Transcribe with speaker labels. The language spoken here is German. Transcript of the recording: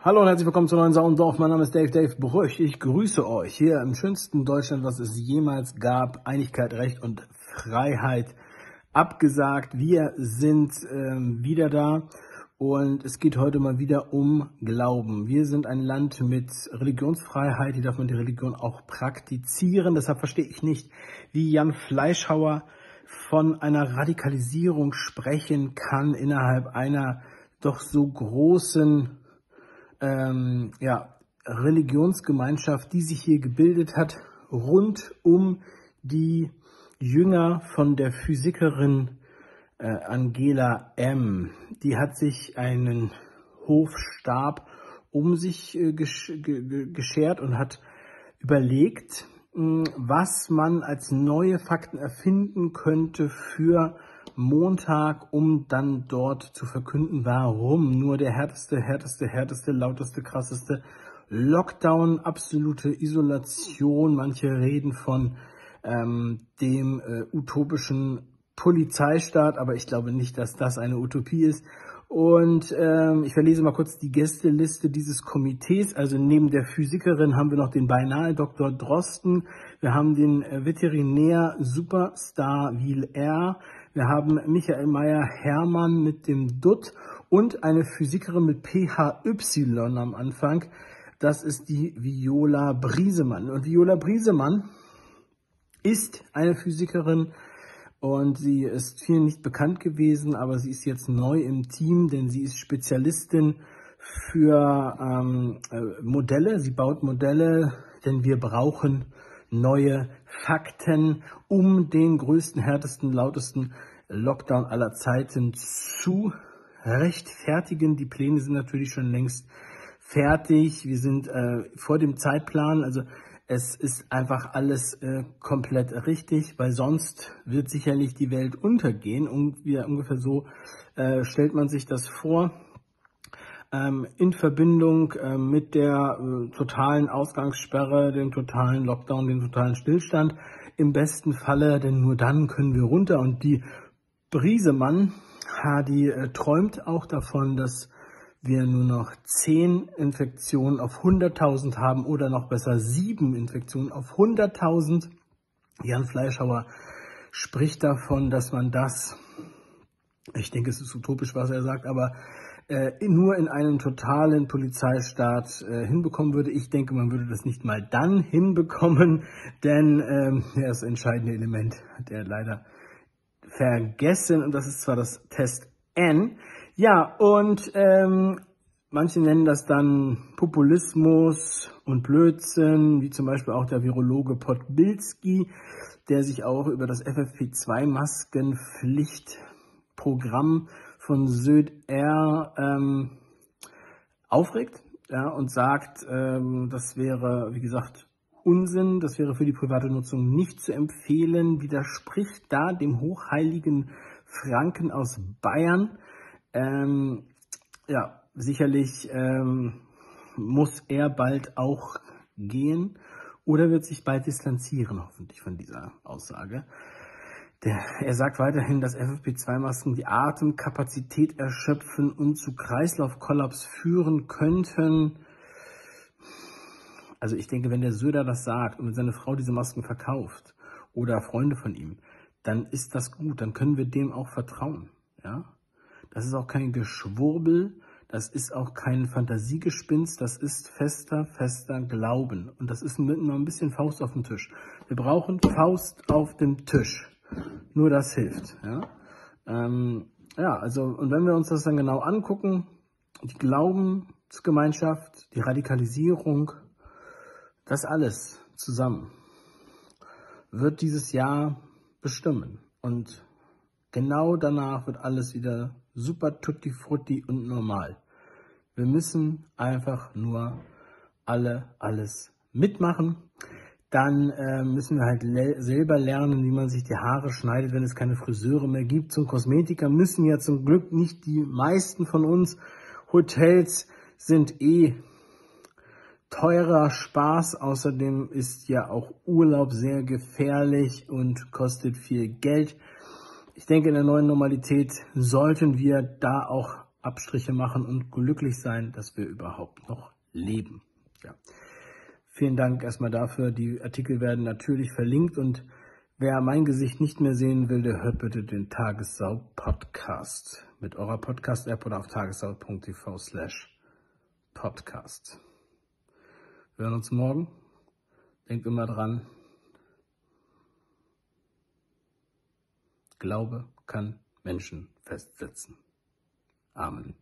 Speaker 1: Hallo und herzlich willkommen zu neuen Saundorf. Mein Name ist Dave Dave Brüch. Ich grüße euch hier im schönsten Deutschland, was es jemals gab. Einigkeit, Recht und Freiheit abgesagt. Wir sind ähm, wieder da und es geht heute mal wieder um Glauben. Wir sind ein Land mit Religionsfreiheit. Hier darf man die Religion auch praktizieren. Deshalb verstehe ich nicht, wie Jan Fleischhauer von einer Radikalisierung sprechen kann innerhalb einer doch so großen ähm, ja, Religionsgemeinschaft, die sich hier gebildet hat, rund um die Jünger von der Physikerin äh, Angela M. Die hat sich einen Hofstab um sich äh, gesch geschert und hat überlegt, mh, was man als neue Fakten erfinden könnte für Montag, um dann dort zu verkünden, warum nur der härteste, härteste, härteste, lauteste, krasseste Lockdown, absolute Isolation. Manche reden von ähm, dem äh, utopischen Polizeistaat, aber ich glaube nicht, dass das eine Utopie ist. Und ähm, ich verlese mal kurz die Gästeliste dieses Komitees. Also neben der Physikerin haben wir noch den beinahe Dr. Drosten. Wir haben den äh, Veterinär Superstar Wiel R. Wir haben Michael Meyer-Hermann mit dem DUT und eine Physikerin mit PHY am Anfang. Das ist die Viola Briesemann. Und Viola Briesemann ist eine Physikerin und sie ist vielen nicht bekannt gewesen, aber sie ist jetzt neu im Team, denn sie ist Spezialistin für ähm, äh, Modelle. Sie baut Modelle, denn wir brauchen neue Fakten, um den größten, härtesten, lautesten Lockdown aller Zeiten zu rechtfertigen. Die Pläne sind natürlich schon längst fertig. Wir sind äh, vor dem Zeitplan. Also es ist einfach alles äh, komplett richtig, weil sonst wird sicherlich die Welt untergehen. Und wie, ungefähr so äh, stellt man sich das vor in Verbindung äh, mit der äh, totalen Ausgangssperre, dem totalen Lockdown, dem totalen Stillstand. Im besten Falle, denn nur dann können wir runter. Und die Briesemann, die äh, träumt auch davon, dass wir nur noch 10 Infektionen auf 100.000 haben oder noch besser 7 Infektionen auf 100.000. Jan Fleischhauer spricht davon, dass man das, ich denke, es ist utopisch, was er sagt, aber äh, nur in einem totalen Polizeistaat äh, hinbekommen würde. Ich denke, man würde das nicht mal dann hinbekommen, denn ähm, das entscheidende Element hat er leider vergessen und das ist zwar das Test N. Ja, und ähm, manche nennen das dann Populismus und Blödsinn, wie zum Beispiel auch der Virologe Podbilski, der sich auch über das FFP2-Maskenpflichtprogramm von Söd-R ähm, aufregt ja, und sagt, ähm, das wäre, wie gesagt, Unsinn, das wäre für die private Nutzung nicht zu empfehlen, widerspricht da dem hochheiligen Franken aus Bayern. Ähm, ja, sicherlich ähm, muss er bald auch gehen oder wird sich bald distanzieren, hoffentlich von dieser Aussage. Der, er sagt weiterhin, dass FFP2-Masken die Atemkapazität erschöpfen und zu Kreislaufkollaps führen könnten. Also ich denke, wenn der Söder das sagt und seine Frau diese Masken verkauft oder Freunde von ihm, dann ist das gut, dann können wir dem auch vertrauen. Ja? Das ist auch kein Geschwurbel, das ist auch kein Fantasiegespinst, das ist fester, fester Glauben. Und das ist mit nur ein bisschen Faust auf dem Tisch. Wir brauchen Faust auf dem Tisch. Nur das hilft. Ja, ähm, ja also, und wenn wir uns das dann genau angucken, die Glaubensgemeinschaft, die Radikalisierung, das alles zusammen wird dieses Jahr bestimmen. Und genau danach wird alles wieder super tutti frutti und normal. Wir müssen einfach nur alle alles mitmachen dann äh, müssen wir halt le selber lernen, wie man sich die Haare schneidet, wenn es keine Friseure mehr gibt. Zum Kosmetiker müssen ja zum Glück nicht die meisten von uns. Hotels sind eh teurer Spaß. Außerdem ist ja auch Urlaub sehr gefährlich und kostet viel Geld. Ich denke, in der neuen Normalität sollten wir da auch Abstriche machen und glücklich sein, dass wir überhaupt noch leben. Ja. Vielen Dank erstmal dafür. Die Artikel werden natürlich verlinkt und wer mein Gesicht nicht mehr sehen will, der hört bitte den Tagessau Podcast mit eurer Podcast-App oder auf tagessau.tv slash podcast. Wir hören uns morgen. Denkt immer dran. Glaube kann Menschen festsetzen. Amen.